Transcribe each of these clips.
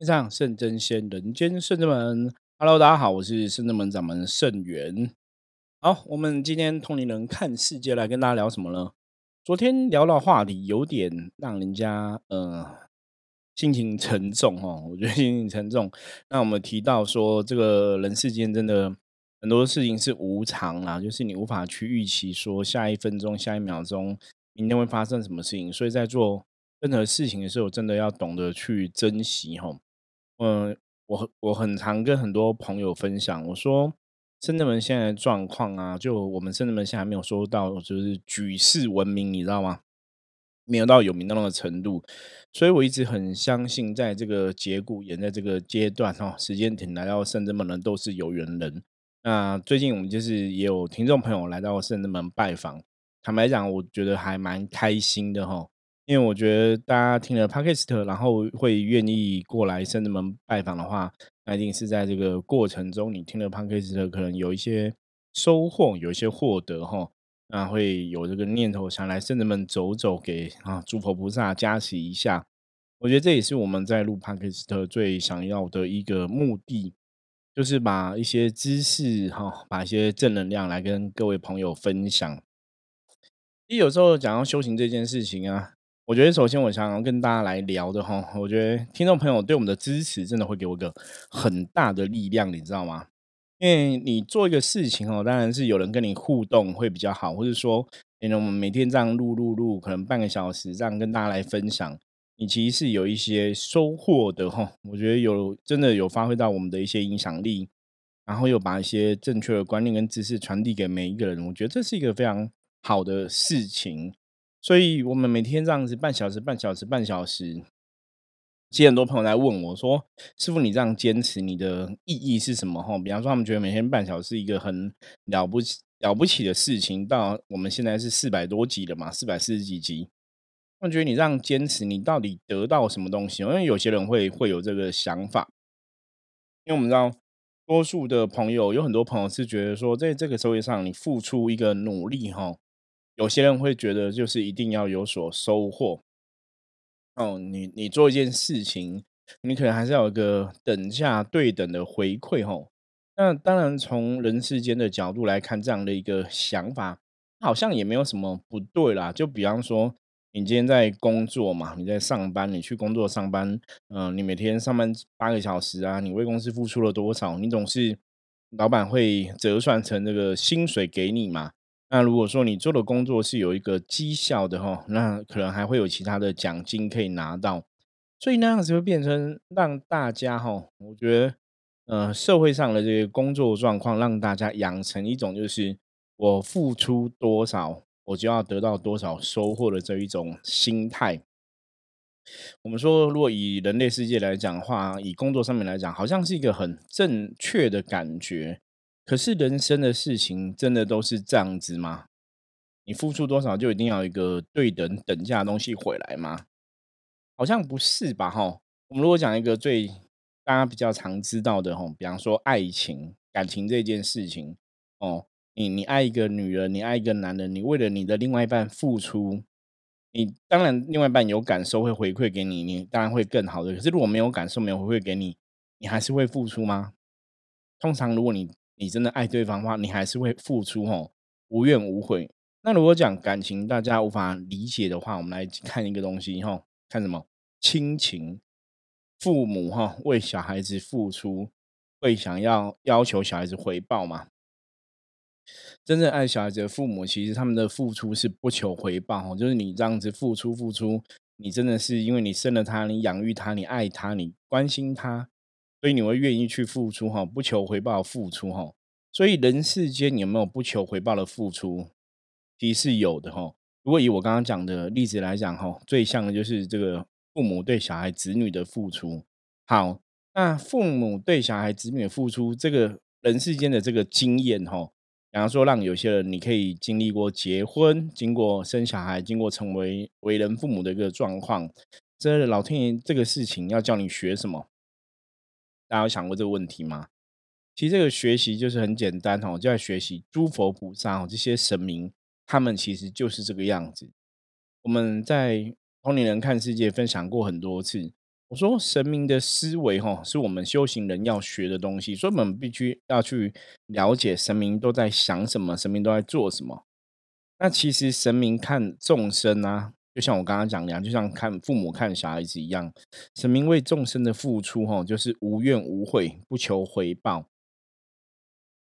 天上圣真仙，人间圣真门。Hello，大家好，我是圣真门掌门圣元。好，我们今天同龄人看世界来跟大家聊什么呢？昨天聊到话题有点让人家呃心情沉重哦，我觉得心情沉重。那我们提到说，这个人世间真的很多事情是无常啊，就是你无法去预期说下一分钟、下一秒钟、明天会发生什么事情，所以在做任何事情的时候，真的要懂得去珍惜哈。嗯，我我很常跟很多朋友分享，我说，深圳门现在的状况啊，就我们深圳门现在还没有说到，就是举世闻名，你知道吗？没有到有名到那个程度，所以我一直很相信，在这个节骨眼，在这个阶段哈，时间点来到深圳门的都是有缘人。那最近我们就是也有听众朋友来到深圳门拜访，坦白讲，我觉得还蛮开心的哈。因为我觉得大家听了 Podcast，然后会愿意过来深圳门拜访的话，那一定是在这个过程中，你听了 Podcast 可能有一些收获，有一些获得哈，那会有这个念头想来深圳门走走，给啊诸佛菩萨加持一下。我觉得这也是我们在录 Podcast 最想要的一个目的，就是把一些知识哈，把一些正能量来跟各位朋友分享。其实有时候讲到修行这件事情啊。我觉得首先我想要跟大家来聊的哈，我觉得听众朋友对我们的支持真的会给我一个很大的力量，你知道吗？因为你做一个事情哦，当然是有人跟你互动会比较好，或者说，为我们每天这样录录录，可能半个小时这样跟大家来分享，你其实是有一些收获的哈。我觉得有真的有发挥到我们的一些影响力，然后又把一些正确的观念跟知识传递给每一个人，我觉得这是一个非常好的事情。所以，我们每天这样子半小时、半小时、半小时，其实很多朋友来问我说：“师傅，你这样坚持，你的意义是什么？”哈，比方说，他们觉得每天半小时是一个很了不起、了不起的事情。到我们现在是四百多集了嘛，四百四十几集，他们觉得你这样坚持，你到底得到什么东西？因为有些人会会有这个想法，因为我们知道，多数的朋友有很多朋友是觉得说，在这个社会上，你付出一个努力，哈。有些人会觉得，就是一定要有所收获。哦，你你做一件事情，你可能还是要有个等价对等的回馈。吼，那当然从人世间的角度来看，这样的一个想法好像也没有什么不对啦。就比方说，你今天在工作嘛，你在上班，你去工作上班，嗯，你每天上班八个小时啊，你为公司付出了多少？你总是老板会折算成这个薪水给你嘛？那如果说你做的工作是有一个绩效的哈，那可能还会有其他的奖金可以拿到，所以那样子会变成让大家哈，我觉得，呃，社会上的这个工作状况，让大家养成一种就是我付出多少，我就要得到多少收获的这一种心态。我们说，如果以人类世界来讲的话，以工作上面来讲，好像是一个很正确的感觉。可是人生的事情真的都是这样子吗？你付出多少就一定要一个对等等价的东西回来吗？好像不是吧？哈，我们如果讲一个最大家比较常知道的哈，比方说爱情、感情这件事情哦，你你爱一个女人，你爱一个男人，你为了你的另外一半付出，你当然另外一半有感受会回馈给你，你当然会更好的。可是如果没有感受，没有回馈给你，你还是会付出吗？通常如果你你真的爱对方的话，你还是会付出吼，无怨无悔。那如果讲感情，大家无法理解的话，我们来看一个东西哈，看什么？亲情，父母哈为小孩子付出，会想要要求小孩子回报吗？真正爱小孩子的父母，其实他们的付出是不求回报，就是你这样子付出付出，你真的是因为你生了他，你养育他，你爱他，你关心他。所以你会愿意去付出哈，不求回报付出哈。所以人世间有没有不求回报的付出？其实是有的哈。如果以我刚刚讲的例子来讲哈，最像的就是这个父母对小孩子女的付出。好，那父母对小孩子女的付出，这个人世间的这个经验哈，比方说让有些人你可以经历过结婚，经过生小孩，经过成为为人父母的一个状况，这老天爷这个事情要叫你学什么？大家有想过这个问题吗？其实这个学习就是很简单哦，就在学习诸佛菩萨，这些神明，他们其实就是这个样子。我们在同龄人看世界分享过很多次，我说神明的思维哈，是我们修行人要学的东西，所以我们必须要去了解神明都在想什么，神明都在做什么。那其实神明看众生啊，就像我刚刚讲的，就像看父母看小孩子一样，神明为众生的付出哈，就是无怨无悔，不求回报。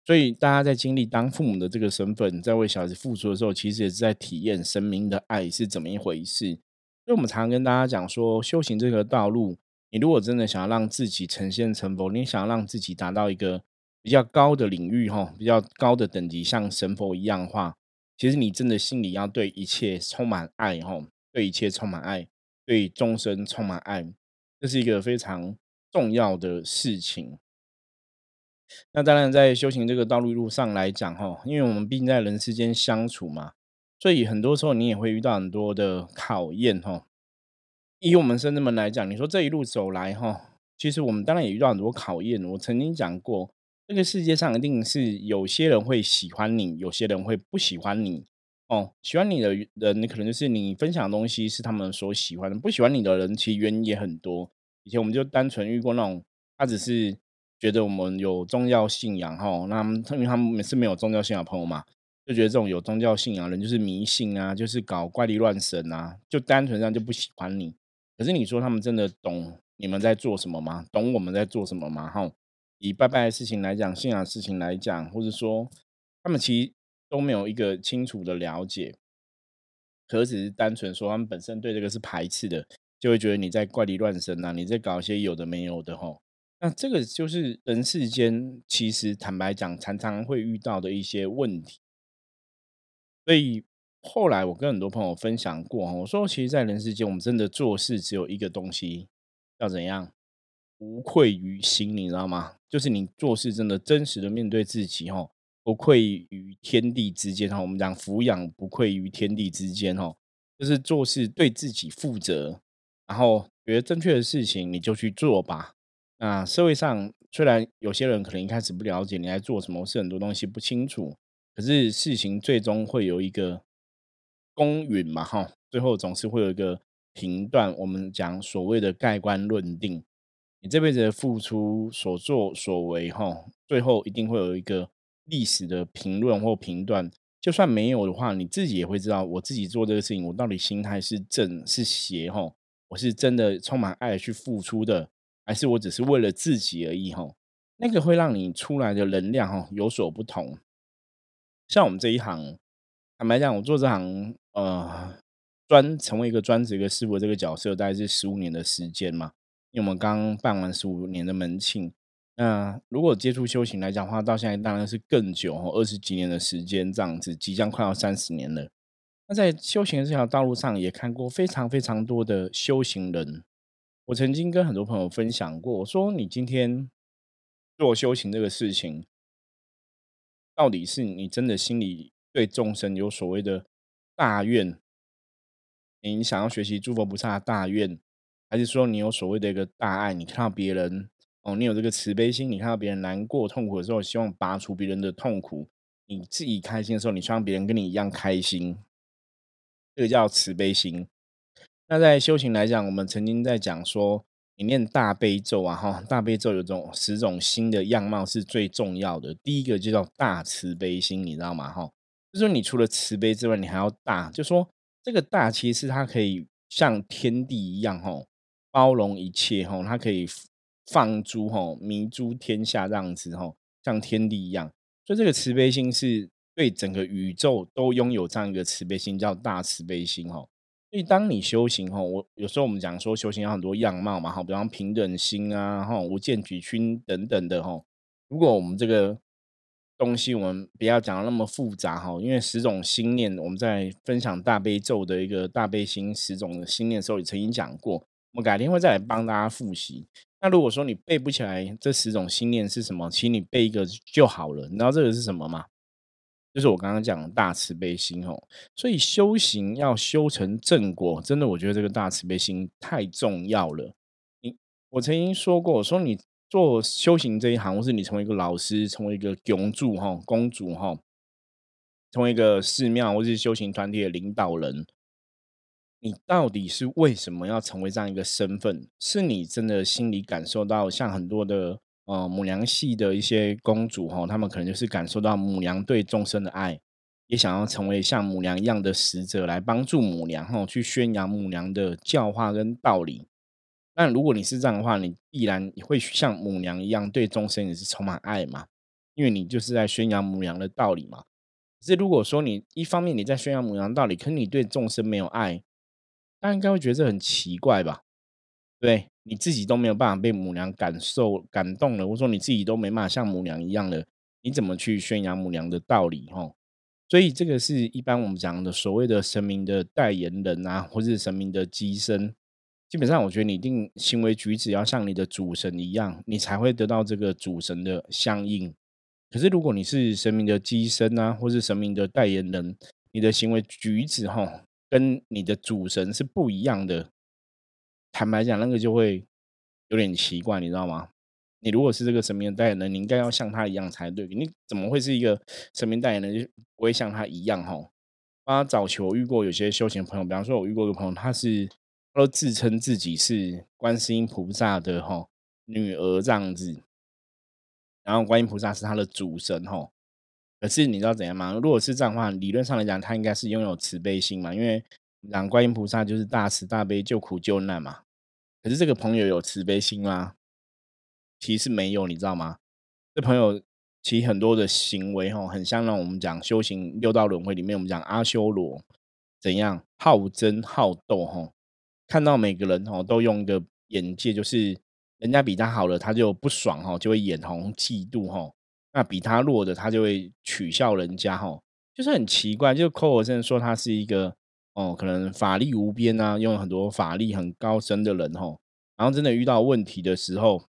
所以大家在经历当父母的这个身份，在为小孩子付出的时候，其实也是在体验神明的爱是怎么一回事。所以我们常跟大家讲说，修行这个道路，你如果真的想要让自己呈现成佛，你想要让自己达到一个比较高的领域哈，比较高的等级，像神佛一样的话，其实你真的心里要对一切充满爱哈，对一切充满爱，对众生充满爱，这是一个非常重要的事情。那当然，在修行这个道路路上来讲，哈，因为我们毕竟在人世间相处嘛，所以很多时候你也会遇到很多的考验，哈。以我们深圳们来讲，你说这一路走来，哈，其实我们当然也遇到很多考验。我曾经讲过，这个世界上一定是有些人会喜欢你，有些人会不喜欢你。哦，喜欢你的人，你可能就是你分享的东西是他们所喜欢的；不喜欢你的人，其实原因也很多。以前我们就单纯遇过那种，他只是。觉得我们有宗教信仰哈，那因为他们每次没有宗教信仰朋友嘛，就觉得这种有宗教信仰人就是迷信啊，就是搞怪力乱神啊，就单纯上就不喜欢你。可是你说他们真的懂你们在做什么吗？懂我们在做什么吗？哈，以拜拜的事情来讲，信仰的事情来讲，或者说他们其实都没有一个清楚的了解，可只是单纯说他们本身对这个是排斥的，就会觉得你在怪力乱神啊，你在搞一些有的没有的哈。那这个就是人世间，其实坦白讲，常常会遇到的一些问题。所以后来我跟很多朋友分享过，我说，其实，在人世间，我们真的做事只有一个东西，要怎样无愧于心，你知道吗？就是你做事真的真实的面对自己，哈，不愧于天地之间，哈，我们讲俯仰不愧于天地之间，哈，就是做事对自己负责，然后觉得正确的事情，你就去做吧。那社会上虽然有些人可能一开始不了解你在做什么，是很多东西不清楚，可是事情最终会有一个公允嘛，哈，最后总是会有一个评断。我们讲所谓的盖棺论定，你这辈子的付出、所作所为，哈，最后一定会有一个历史的评论或评断。就算没有的话，你自己也会知道，我自己做这个事情，我到底心态是正是邪，哈，我是真的充满爱去付出的。还是我只是为了自己而已哈，那个会让你出来的能量哈有所不同。像我们这一行，坦白讲，我做这行呃专成为一个专职一个师傅这个角色，大概是十五年的时间嘛。因为我们刚办完十五年的门庆，那如果接触修行来讲的话，到现在当然是更久，二十几年的时间这样子，即将快要三十年了。那在修行这条道路上，也看过非常非常多的修行人。我曾经跟很多朋友分享过，我说：“你今天做修行这个事情，到底是你真的心里对众生有所谓的大愿，你想要学习诸佛菩萨的大愿，还是说你有所谓的一个大爱？你看到别人哦，你有这个慈悲心，你看到别人难过痛苦的时候，希望拔除别人的痛苦；你自己开心的时候，你希望别人跟你一样开心，这个叫慈悲心。”那在修行来讲，我们曾经在讲说，你念大悲咒啊，哈，大悲咒有种十种心的样貌是最重要的。第一个就叫大慈悲心，你知道吗？哈，就说你除了慈悲之外，你还要大，就说这个大其实它可以像天地一样，哈，包容一切，哈，它可以放诸，哈，弥诸天下这样子，吼，像天地一样。所以这个慈悲心是对整个宇宙都拥有这样一个慈悲心，叫大慈悲心，哈。所以，当你修行吼，我有时候我们讲说修行有很多样貌嘛，哈，比方平等心啊，哈，无间举君等等的哈。如果我们这个东西，我们不要讲的那么复杂哈，因为十种心念，我们在分享大悲咒的一个大悲心十种心念的时候，也曾经讲过，我们改天会再来帮大家复习。那如果说你背不起来这十种心念是什么，请你背一个就好了。你知道这个是什么吗？就是我刚刚讲的大慈悲心哦，所以修行要修成正果，真的，我觉得这个大慈悲心太重要了。你我曾经说过，我说你做修行这一行，或是你成为一个老师，成为一个公主哈，公主哈，成为一个寺庙或是修行团体的领导人，你到底是为什么要成为这样一个身份？是你真的心里感受到，像很多的呃母娘系的一些公主哈，她们可能就是感受到母娘对众生的爱，也想要成为像母娘一样的使者，来帮助母娘哈，去宣扬母娘的教化跟道理。那如果你是这样的话，你必然会像母娘一样对众生也是充满爱嘛，因为你就是在宣扬母娘的道理嘛。可是如果说你一方面你在宣扬母娘道理，可是你对众生没有爱，大家应该会觉得这很奇怪吧？对，你自己都没有办法被母娘感受感动了，或者说你自己都没办法像母娘一样的，你怎么去宣扬母娘的道理？吼，所以这个是一般我们讲的所谓的神明的代言人啊，或是神明的机身。基本上，我觉得你一定行为举止要像你的主神一样，你才会得到这个主神的相应。可是如果你是神明的机身啊，或是神明的代言人，你的行为举止哈。跟你的主神是不一样的，坦白讲，那个就会有点奇怪，你知道吗？你如果是这个神明的代言人，你应该要像他一样才对。你怎么会是一个神明代言人，就不会像他一样？哈，啊，早期我遇过有些修行朋友，比方说，我遇过一个朋友，他是都自称自己是观世音菩萨的哈女儿这样子，然后观音菩萨是他的主神，哈。可是你知道怎样吗？如果是这样的话，理论上来讲，他应该是拥有慈悲心嘛，因为讲观音菩萨就是大慈大悲、救苦救难嘛。可是这个朋友有慈悲心吗？其实没有，你知道吗？这朋友其实很多的行为哈，很像让我们讲修行六道轮回里面，我们讲阿修罗怎样好争好斗哈，看到每个人哈都用一个眼界，就是人家比他好了，他就不爽哈，就会眼红嫉妒哈。那比他弱的，他就会取笑人家，哈，就是很奇怪。就寇尔森说他是一个哦，可能法力无边啊，用很多法力很高深的人，哈。然后真的遇到问题的时候，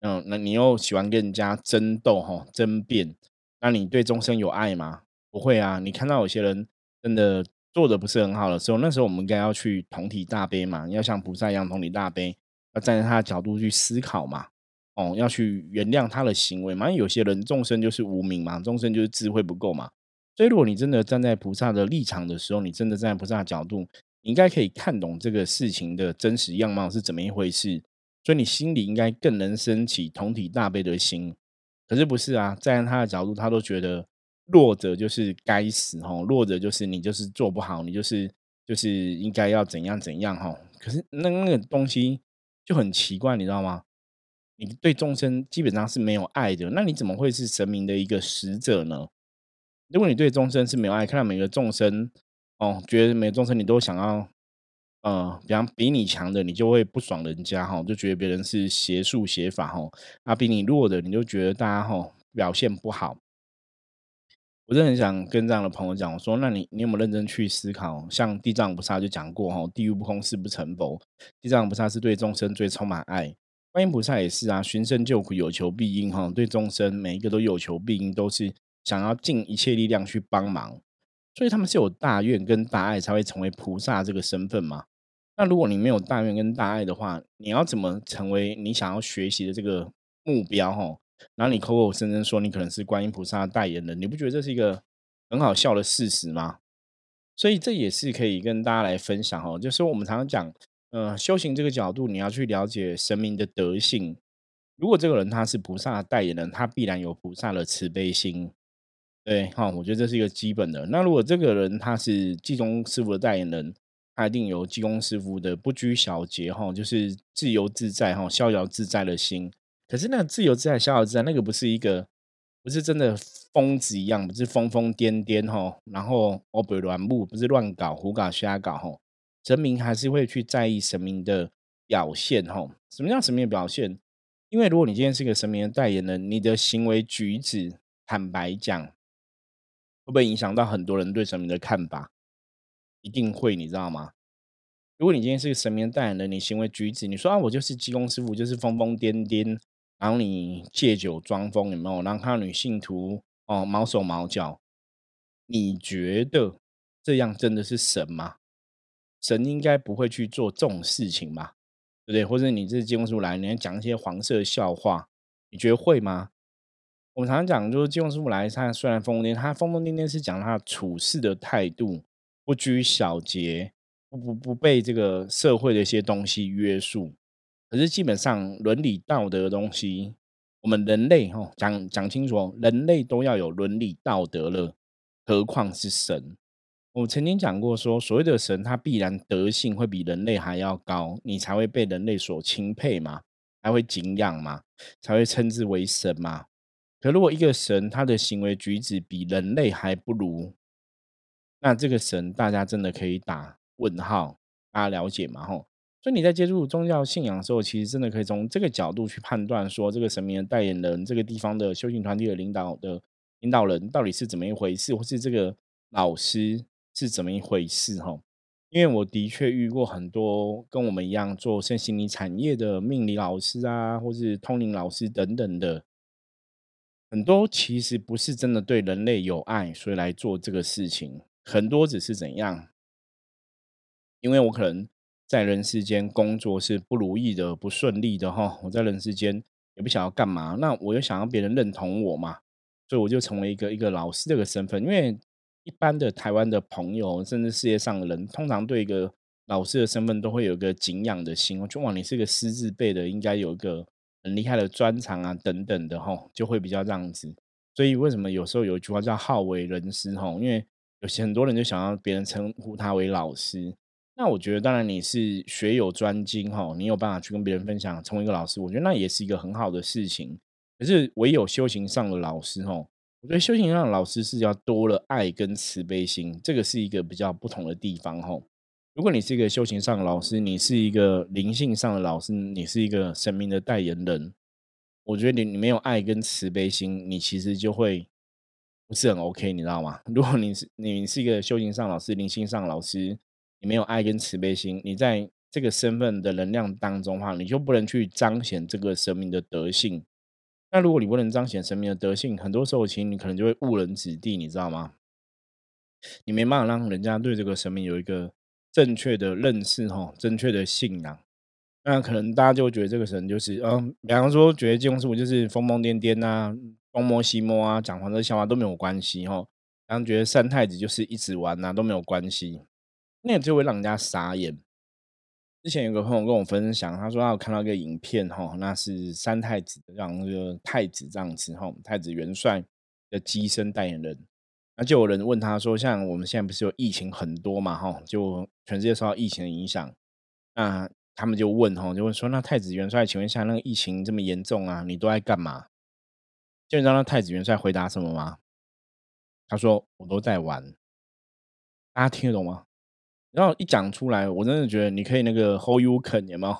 嗯，那你又喜欢跟人家争斗，哈，争辩。那你对众生有爱吗？不会啊。你看到有些人真的做的不是很好的时候，那时候我们应该要去同体大悲嘛，要像菩萨一样同体大悲，要站在他的角度去思考嘛。哦，要去原谅他的行为嘛？因为有些人众生就是无名嘛，众生就是智慧不够嘛。所以，如果你真的站在菩萨的立场的时候，你真的站在菩萨的角度，你应该可以看懂这个事情的真实样貌是怎么一回事。所以，你心里应该更能升起同体大悲的心。可是不是啊？站在他的角度，他都觉得弱者就是该死哈，弱者就是你就是做不好，你就是就是应该要怎样怎样哈。可是那那个东西就很奇怪，你知道吗？你对众生基本上是没有爱的，那你怎么会是神明的一个使者呢？如果你对众生是没有爱，看到每个众生哦，觉得每个众生你都想要，呃，比方比你强的，你就会不爽人家哈，就觉得别人是邪术邪法哈，啊，比你弱的，你就觉得大家哈表现不好。我是很想跟这样的朋友讲，我说，那你你有没有认真去思考？像地藏菩萨就讲过哈，地狱不空，誓不成佛。地藏菩萨是对众生最充满爱。观音菩萨也是啊，寻声救苦，有求必应哈。对众生每一个都有求必应，都是想要尽一切力量去帮忙。所以他们是有大愿跟大爱，才会成为菩萨这个身份嘛。那如果你没有大愿跟大爱的话，你要怎么成为你想要学习的这个目标哈？然后你口口声声说你可能是观音菩萨代言人，你不觉得这是一个很好笑的事实吗？所以这也是可以跟大家来分享哦，就是我们常常讲。呃，修行这个角度，你要去了解神明的德性。如果这个人他是菩萨的代言人，他必然有菩萨的慈悲心。对，哈，我觉得这是一个基本的。那如果这个人他是济公师傅的代言人，他一定有济公师傅的不拘小节，哈，就是自由自在，哈，逍遥自在的心。可是那自由自在、逍遥自在，那个不是一个，不是真的疯子一样，不是疯疯癫癫，哈，然后哦不乱木，不是乱搞、胡搞、瞎搞，哈。神明还是会去在意神明的表现，吼，什么叫神明的表现？因为如果你今天是一个神明的代言人，你的行为举止，坦白讲，会不会影响到很多人对神明的看法？一定会，你知道吗？如果你今天是个神明的代言人，你行为举止，你说啊，我就是济公师傅，就是疯疯癫癫，然后你借酒装疯，有没有？然后看到女信徒哦，毛手毛脚，你觉得这样真的是神吗？神应该不会去做这种事情吧，对不对？或者你这金公师傅来，你要讲一些黄色笑话，你觉得会吗？我们常常讲，就是金公师傅来，他虽然疯癫，他疯疯癫癫是讲他处事的态度不拘小节，不不不被这个社会的一些东西约束。可是基本上伦理道德的东西，我们人类哈讲讲清楚，人类都要有伦理道德了，何况是神？我曾经讲过说，所谓的神，他必然德性会比人类还要高，你才会被人类所钦佩嘛，才会敬仰嘛，才会称之为神嘛。可如果一个神他的行为举止比人类还不如，那这个神大家真的可以打问号，大家了解吗？吼。所以你在接触宗教信仰的时候，其实真的可以从这个角度去判断，说这个神明的代言人，这个地方的修行团体的领导的领导人到底是怎么一回事，或是这个老师是怎么一回事哈。因为我的确遇过很多跟我们一样做身心灵产业的命理老师啊，或是通灵老师等等的，很多其实不是真的对人类有爱，所以来做这个事情，很多只是怎样，因为我可能。在人世间工作是不如意的、不顺利的哈。我在人世间也不想要干嘛，那我又想要别人认同我嘛，所以我就成为一个一个老师这个身份。因为一般的台湾的朋友，甚至世界上的人，通常对一个老师的身份都会有一个敬仰的心。我就哇，你是一个师字辈的，应该有一个很厉害的专长啊，等等的吼，就会比较这样子。所以为什么有时候有一句话叫好为人师哈？因为有些很多人就想要别人称呼他为老师。那我觉得，当然你是学有专精哈，你有办法去跟别人分享，成为一个老师，我觉得那也是一个很好的事情。可是唯有修行上的老师哈，我觉得修行上老师是要多了爱跟慈悲心，这个是一个比较不同的地方哈。如果你是一个修行上的老师，你是一个灵性上的老师，你是一个神明的代言人，我觉得你你没有爱跟慈悲心，你其实就会不是很 OK，你知道吗？如果你是你是一个修行上老师、灵性上老师。你没有爱跟慈悲心，你在这个身份的能量当中哈，你就不能去彰显这个神明的德性。那如果你不能彰显神明的德性，很多时候其实你可能就会误人子弟，你知道吗？你没办法让人家对这个神明有一个正确的认识哈，正确的信仰。那可能大家就觉得这个神就是，嗯，比方说觉得济公师傅就是疯疯癫癫啊，东摸西摸啊，讲黄色笑话都没有关系哈。然后觉得三太子就是一直玩呐，都没有关系。那就会让人家傻眼。之前有个朋友跟我分享，他说他有看到一个影片，哈，那是三太子让那个太子这样子，哈，太子元帅的机身代言人。那就有人问他说，像我们现在不是有疫情很多嘛，哈，就全世界受到疫情的影响，那他们就问，哈，就问说，那太子元帅，请问一下，那个疫情这么严重啊，你都在干嘛？就你知道那太子元帅回答什么吗？他说，我都在玩。大家听得懂吗？然后一讲出来，我真的觉得你可以那个 hold you can 有没有？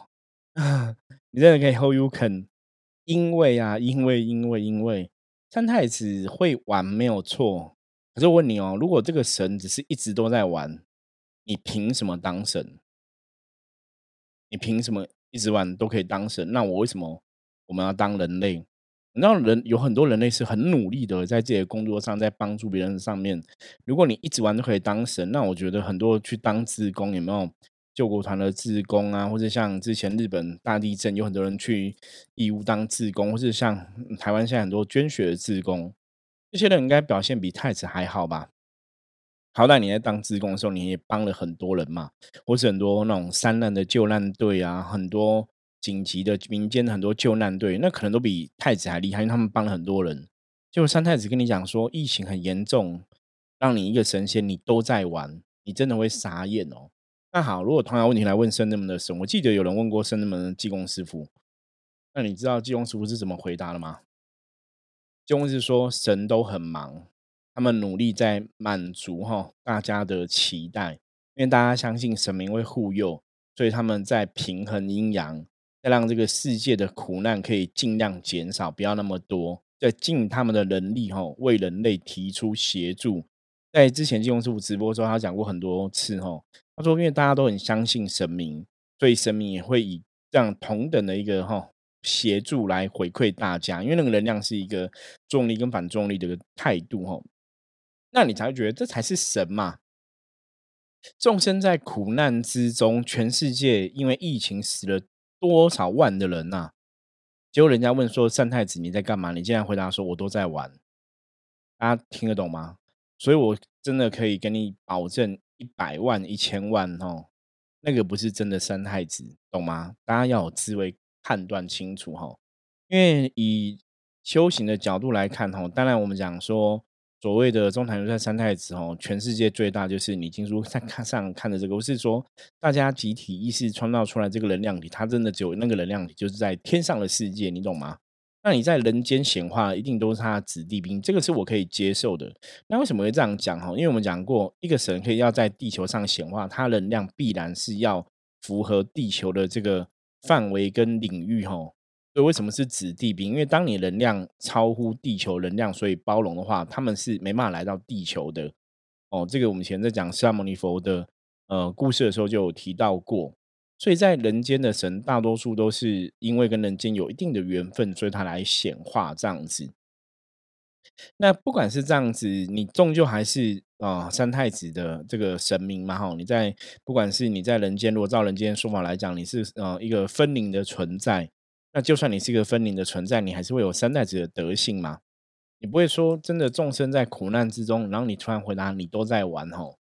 你真的可以 hold you can，因为啊，因为因为因为三太子会玩没有错。可是我问你哦，如果这个神只是一直都在玩，你凭什么当神？你凭什么一直玩都可以当神？那我为什么我们要当人类？你知道人有很多人类是很努力的，在自己的工作上，在帮助别人上面。如果你一直玩都可以当神，那我觉得很多去当志工，有没有救国团的志工啊？或者像之前日本大地震，有很多人去义乌当志工，或者像台湾现在很多捐血的志工，这些人应该表现比太子还好吧？好歹你在当志工的时候，你也帮了很多人嘛，或是很多那种山难的救难队啊，很多。紧急的民间很多救难队，那可能都比太子还厉害，因为他们帮了很多人。结果三太子跟你讲说疫情很严重，让你一个神仙你都在玩，你真的会傻眼哦。那好，如果同样问题来问圣人们的神，我记得有人问过圣人们的济公师傅，那你知道济公师傅是怎么回答的吗？济公是说神都很忙，他们努力在满足哈大家的期待，因为大家相信神明会护佑，所以他们在平衡阴阳。再让这个世界的苦难可以尽量减少，不要那么多，在尽他们的能力哈，为人类提出协助。在之前金庸师傅直播时候，他讲过很多次哈，他说因为大家都很相信神明，所以神明也会以这样同等的一个哈协助来回馈大家，因为那个能量是一个重力跟反重力的一个态度哈，那你才会觉得这才是神嘛。众生在苦难之中，全世界因为疫情死了。多少万的人呐？结果人家问说：“三太子你在干嘛？”你竟然回答说：“我都在玩。”大家听得懂吗？所以我真的可以跟你保证，一百万、一千万哦，那个不是真的三太子，懂吗？大家要有智慧判断清楚哈。因为以修行的角度来看哈，当然我们讲说。所谓的中坛流在三太子哦，全世界最大就是你经书在看上看的这个，不是说大家集体意识创造出来这个能量体，它真的只有那个能量体，就是在天上的世界，你懂吗？那你在人间显化，一定都是他的子弟兵，这个是我可以接受的。那为什么会这样讲哈？因为我们讲过，一个神可以要在地球上显化，它能量必然是要符合地球的这个范围跟领域哈。所以为什么是子弟兵？因为当你能量超乎地球能量，所以包容的话，他们是没办法来到地球的。哦，这个我们以前在讲释迦牟尼佛的呃故事的时候就有提到过。所以在人间的神，大多数都是因为跟人间有一定的缘分，所以他来显化这样子。那不管是这样子，你终究还是啊三太子的这个神明嘛哈。你在不管是你在人间，如果照人间说法来讲，你是呃一个分灵的存在。那就算你是一个分灵的存在，你还是会有三代子的德性嘛？你不会说真的众生在苦难之中，然后你突然回答你都在玩吼，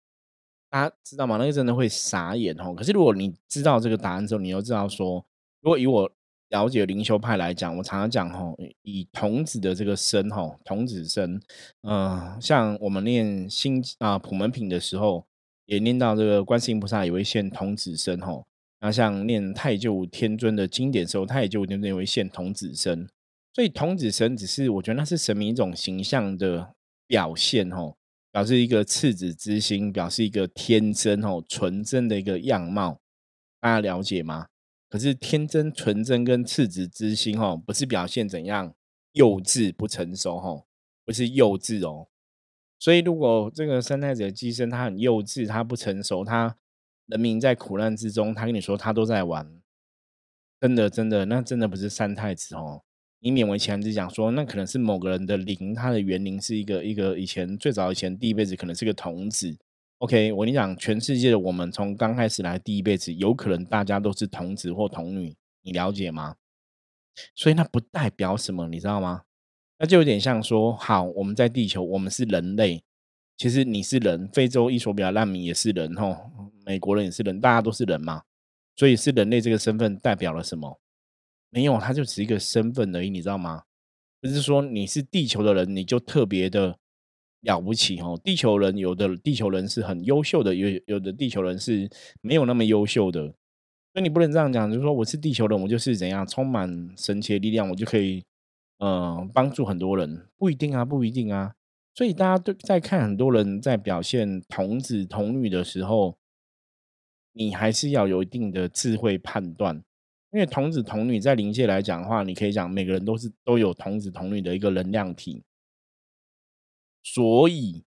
大家知道吗？那个真的会傻眼吼。可是如果你知道这个答案之后，你又知道说，如果以我了解灵修派来讲，我常常讲吼，以童子的这个身吼，童子身，嗯，像我们念心啊普门品的时候，也念到这个观世音菩萨有一现童子身吼。那像念太旧天尊的经典时候，他也就天尊为现童子身，所以童子身只是我觉得那是神明一种形象的表现吼，表示一个赤子之心，表示一个天真哦纯真的一个样貌，大家了解吗？可是天真纯真跟赤子之心哦，不是表现怎样幼稚不成熟吼，不是幼稚哦。所以如果这个三太子的机身他很幼稚，他不成熟，他。人民在苦难之中，他跟你说他都在玩，真的真的，那真的不是三太子哦。你勉为其难讲说，那可能是某个人的灵，他的园灵是一个一个以前最早以前第一辈子可能是个童子。OK，我跟你讲，全世界的我们从刚开始来第一辈子，有可能大家都是童子或童女，你了解吗？所以那不代表什么，你知道吗？那就有点像说，好，我们在地球，我们是人类。其实你是人，非洲伊索比亚难民也是人，吼，美国人也是人，大家都是人嘛，所以是人类这个身份代表了什么？没有，它就只是一个身份而已，你知道吗？不是说你是地球的人，你就特别的了不起，哦，地球人有的地球人是很优秀的，有有的地球人是没有那么优秀的，所以你不能这样讲，就是说我是地球人，我就是怎样充满神奇的力量，我就可以，嗯，帮助很多人，不一定啊，不一定啊。所以大家都在看很多人在表现童子童女的时候，你还是要有一定的智慧判断，因为童子童女在灵界来讲的话，你可以讲每个人都是都有童子童女的一个能量体，所以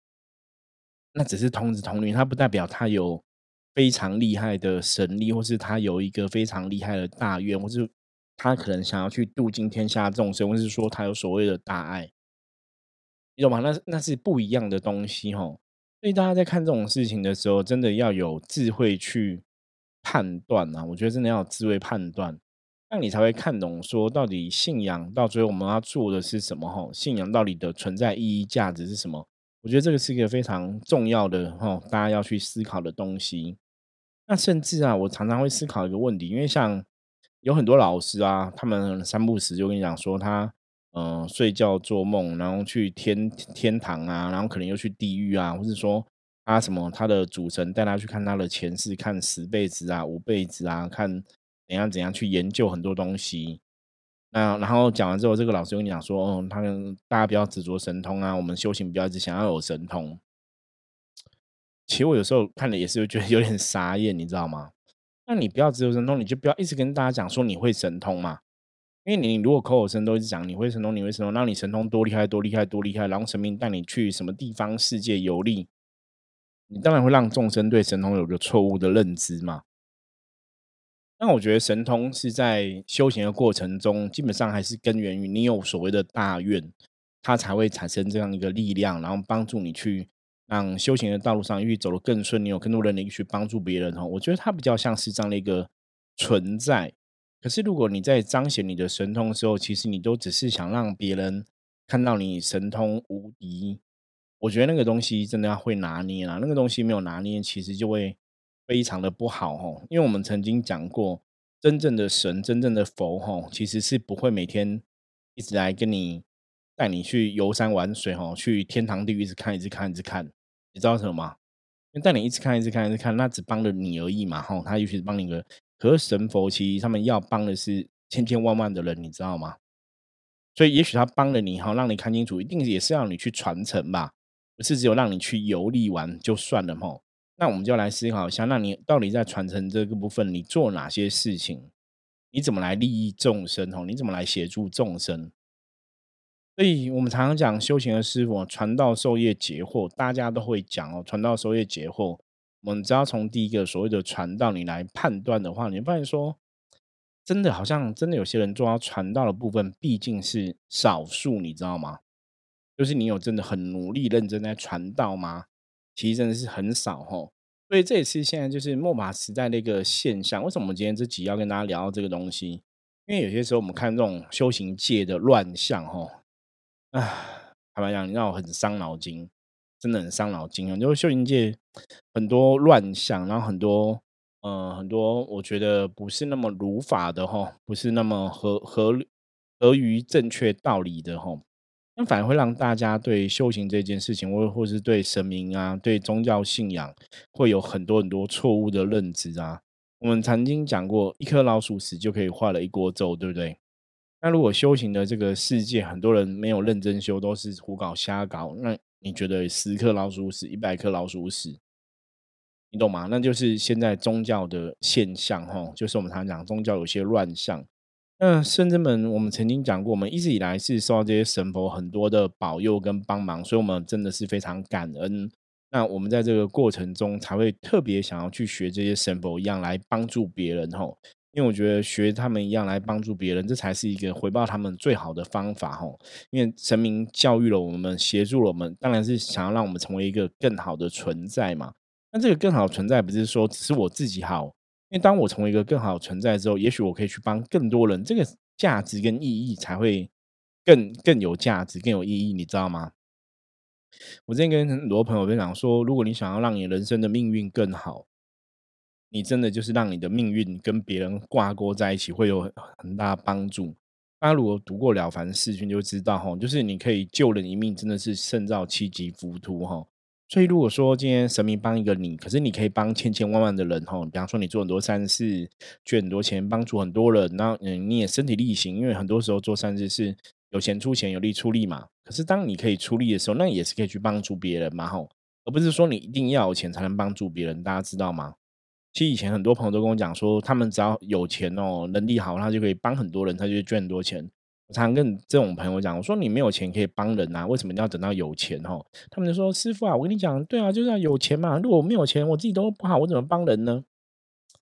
那只是童子童女，它不代表他有非常厉害的神力，或是他有一个非常厉害的大愿，或是他可能想要去度尽天下众生，或是说他有所谓的大爱。你懂吗？那那是不一样的东西哈。所以大家在看这种事情的时候，真的要有智慧去判断啊。我觉得真的要有智慧判断，那你才会看懂说到底信仰到最后我们要做的是什么哈？信仰到底的存在意义价值是什么？我觉得这个是一个非常重要的哈，大家要去思考的东西。那甚至啊，我常常会思考一个问题，因为像有很多老师啊，他们三不时就跟你讲说他。嗯，睡觉做梦，然后去天天堂啊，然后可能又去地狱啊，或者说他什么他的主神带他去看他的前世，看十辈子啊、五辈子啊，看怎样怎样去研究很多东西。那然后讲完之后，这个老师跟你讲说，哦，他们大家不要执着神通啊，我们修行不要只想要有神通。其实我有时候看了也是觉得有点傻眼，你知道吗？那你不要执着神通，你就不要一直跟大家讲说你会神通嘛。因为你如果口口声都一直讲你会神通，你会神通，那你神通多厉害，多厉害，多厉害，然后神明带你去什么地方世界游历，你当然会让众生对神通有个错误的认知嘛。那我觉得神通是在修行的过程中，基本上还是根源于你有所谓的大愿，它才会产生这样一个力量，然后帮助你去让修行的道路上，因为走得更顺，你有更多的能力去帮助别人哈。我觉得它比较像是这样的一个存在。可是，如果你在彰显你的神通的时候，其实你都只是想让别人看到你神通无敌。我觉得那个东西真的要会拿捏啦，那个东西没有拿捏，其实就会非常的不好哦，因为我们曾经讲过，真正的神、真正的佛吼，其实是不会每天一直来跟你带你去游山玩水吼，去天堂地狱一直看、一直看、一直看，你知道什么吗？因为带你一直看、一直看、一直看，那只帮了你而已嘛吼，他也许是帮你个，可是神佛其实他们要帮的是千千万万的人，你知道吗？所以也许他帮了你哈，让你看清楚，一定也是要你去传承吧，不是只有让你去游历完就算了吼。那我们就来思考一下，那你到底在传承这个部分，你做哪些事情？你怎么来利益众生？哦，你怎么来协助众生？所以我们常常讲修行的师傅传道授业解惑，大家都会讲哦，传道授业解惑。我们只要从第一个所谓的传道，你来判断的话，你会发现说，真的好像真的有些人做到传道的部分，毕竟是少数，你知道吗？就是你有真的很努力认真在传道吗？其实真的是很少吼，所以这也是现在就是末法时代的一个现象。为什么我们今天这集要跟大家聊到这个东西？因为有些时候我们看这种修行界的乱象吼，啊，坦白讲，让我很伤脑筋，真的很伤脑筋啊！就是修行界很多乱象，然后很多呃很多，我觉得不是那么如法的吼，不是那么合合合于正确道理的吼。那反而会让大家对修行这件事情，或或是对神明啊、对宗教信仰，会有很多很多错误的认知啊。我们曾经讲过，一颗老鼠屎就可以坏了一锅粥，对不对？那如果修行的这个世界，很多人没有认真修，都是胡搞瞎搞，那你觉得十颗老鼠屎、一百颗老鼠屎，你懂吗？那就是现在宗教的现象，哈，就是我们常常讲宗教有些乱象。那圣真们，我们曾经讲过，我们一直以来是受到这些神佛很多的保佑跟帮忙，所以我们真的是非常感恩。那我们在这个过程中，才会特别想要去学这些神佛一样来帮助别人吼。因为我觉得学他们一样来帮助别人，这才是一个回报他们最好的方法吼。因为神明教育了我们，协助了我们，当然是想要让我们成为一个更好的存在嘛。那这个更好的存在，不是说只是我自己好。因为当我成为一个更好的存在之后，也许我可以去帮更多人，这个价值跟意义才会更更有价值、更有意义，你知道吗？我之前跟很多朋友分享说，如果你想要让你人生的命运更好，你真的就是让你的命运跟别人挂钩在一起，会有很大帮助。大家如果读过《了凡四训》，就知道哈，就是你可以救人一命，真的是胜造七级浮屠哈。所以，如果说今天神明帮一个你，可是你可以帮千千万万的人哈，比方说你做很多善事，捐很多钱，帮助很多人，那嗯，你也身体力行，因为很多时候做善事是有钱出钱，有力出力嘛。可是当你可以出力的时候，那也是可以去帮助别人嘛哈，而不是说你一定要有钱才能帮助别人，大家知道吗？其实以前很多朋友都跟我讲说，他们只要有钱哦，能力好，他就可以帮很多人，他就捐很多钱。我常跟这种朋友讲，我说你没有钱可以帮人啊，为什么你要等到有钱哦？他们就说师傅啊，我跟你讲，对啊，就是要有钱嘛。如果我没有钱，我自己都不好，我怎么帮人呢？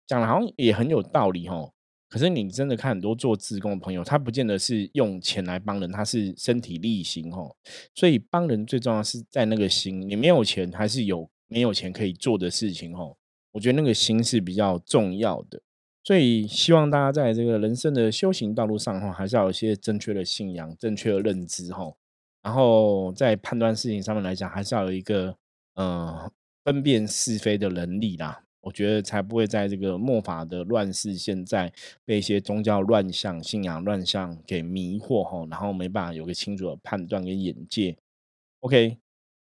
讲的好像也很有道理哦。可是你真的看很多做自工的朋友，他不见得是用钱来帮人，他是身体力行哦。所以帮人最重要是在那个心，你没有钱还是有没有钱可以做的事情哦。我觉得那个心是比较重要的。所以希望大家在这个人生的修行道路上哈，还是要有一些正确的信仰、正确的认知哈。然后在判断事情上面来讲，还是要有一个呃分辨是非的能力啦。我觉得才不会在这个末法的乱世，现在被一些宗教乱象、信仰乱象给迷惑哈，然后没办法有个清楚的判断跟眼界。OK，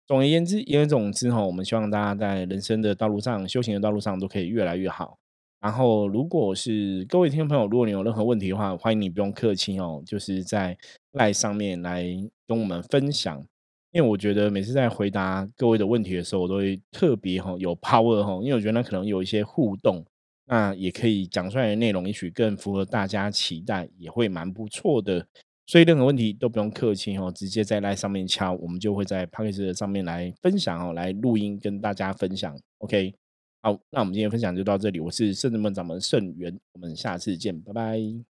总而言之，言而总之哈，我们希望大家在人生的道路上、修行的道路上都可以越来越好。然后，如果是各位听众朋友，如果你有任何问题的话，欢迎你不用客气哦，就是在赖上面来跟我们分享。因为我觉得每次在回答各位的问题的时候，我都会特别哈有 power 哈，因为我觉得那可能有一些互动，那也可以讲出来的内容，也许更符合大家期待，也会蛮不错的。所以任何问题都不用客气哦，直接在那上面敲，我们就会在 p o c k e 上面来分享哦，来录音跟大家分享。OK。好，那我们今天分享就到这里。我是圣智们掌门圣元，我们下次见，拜拜。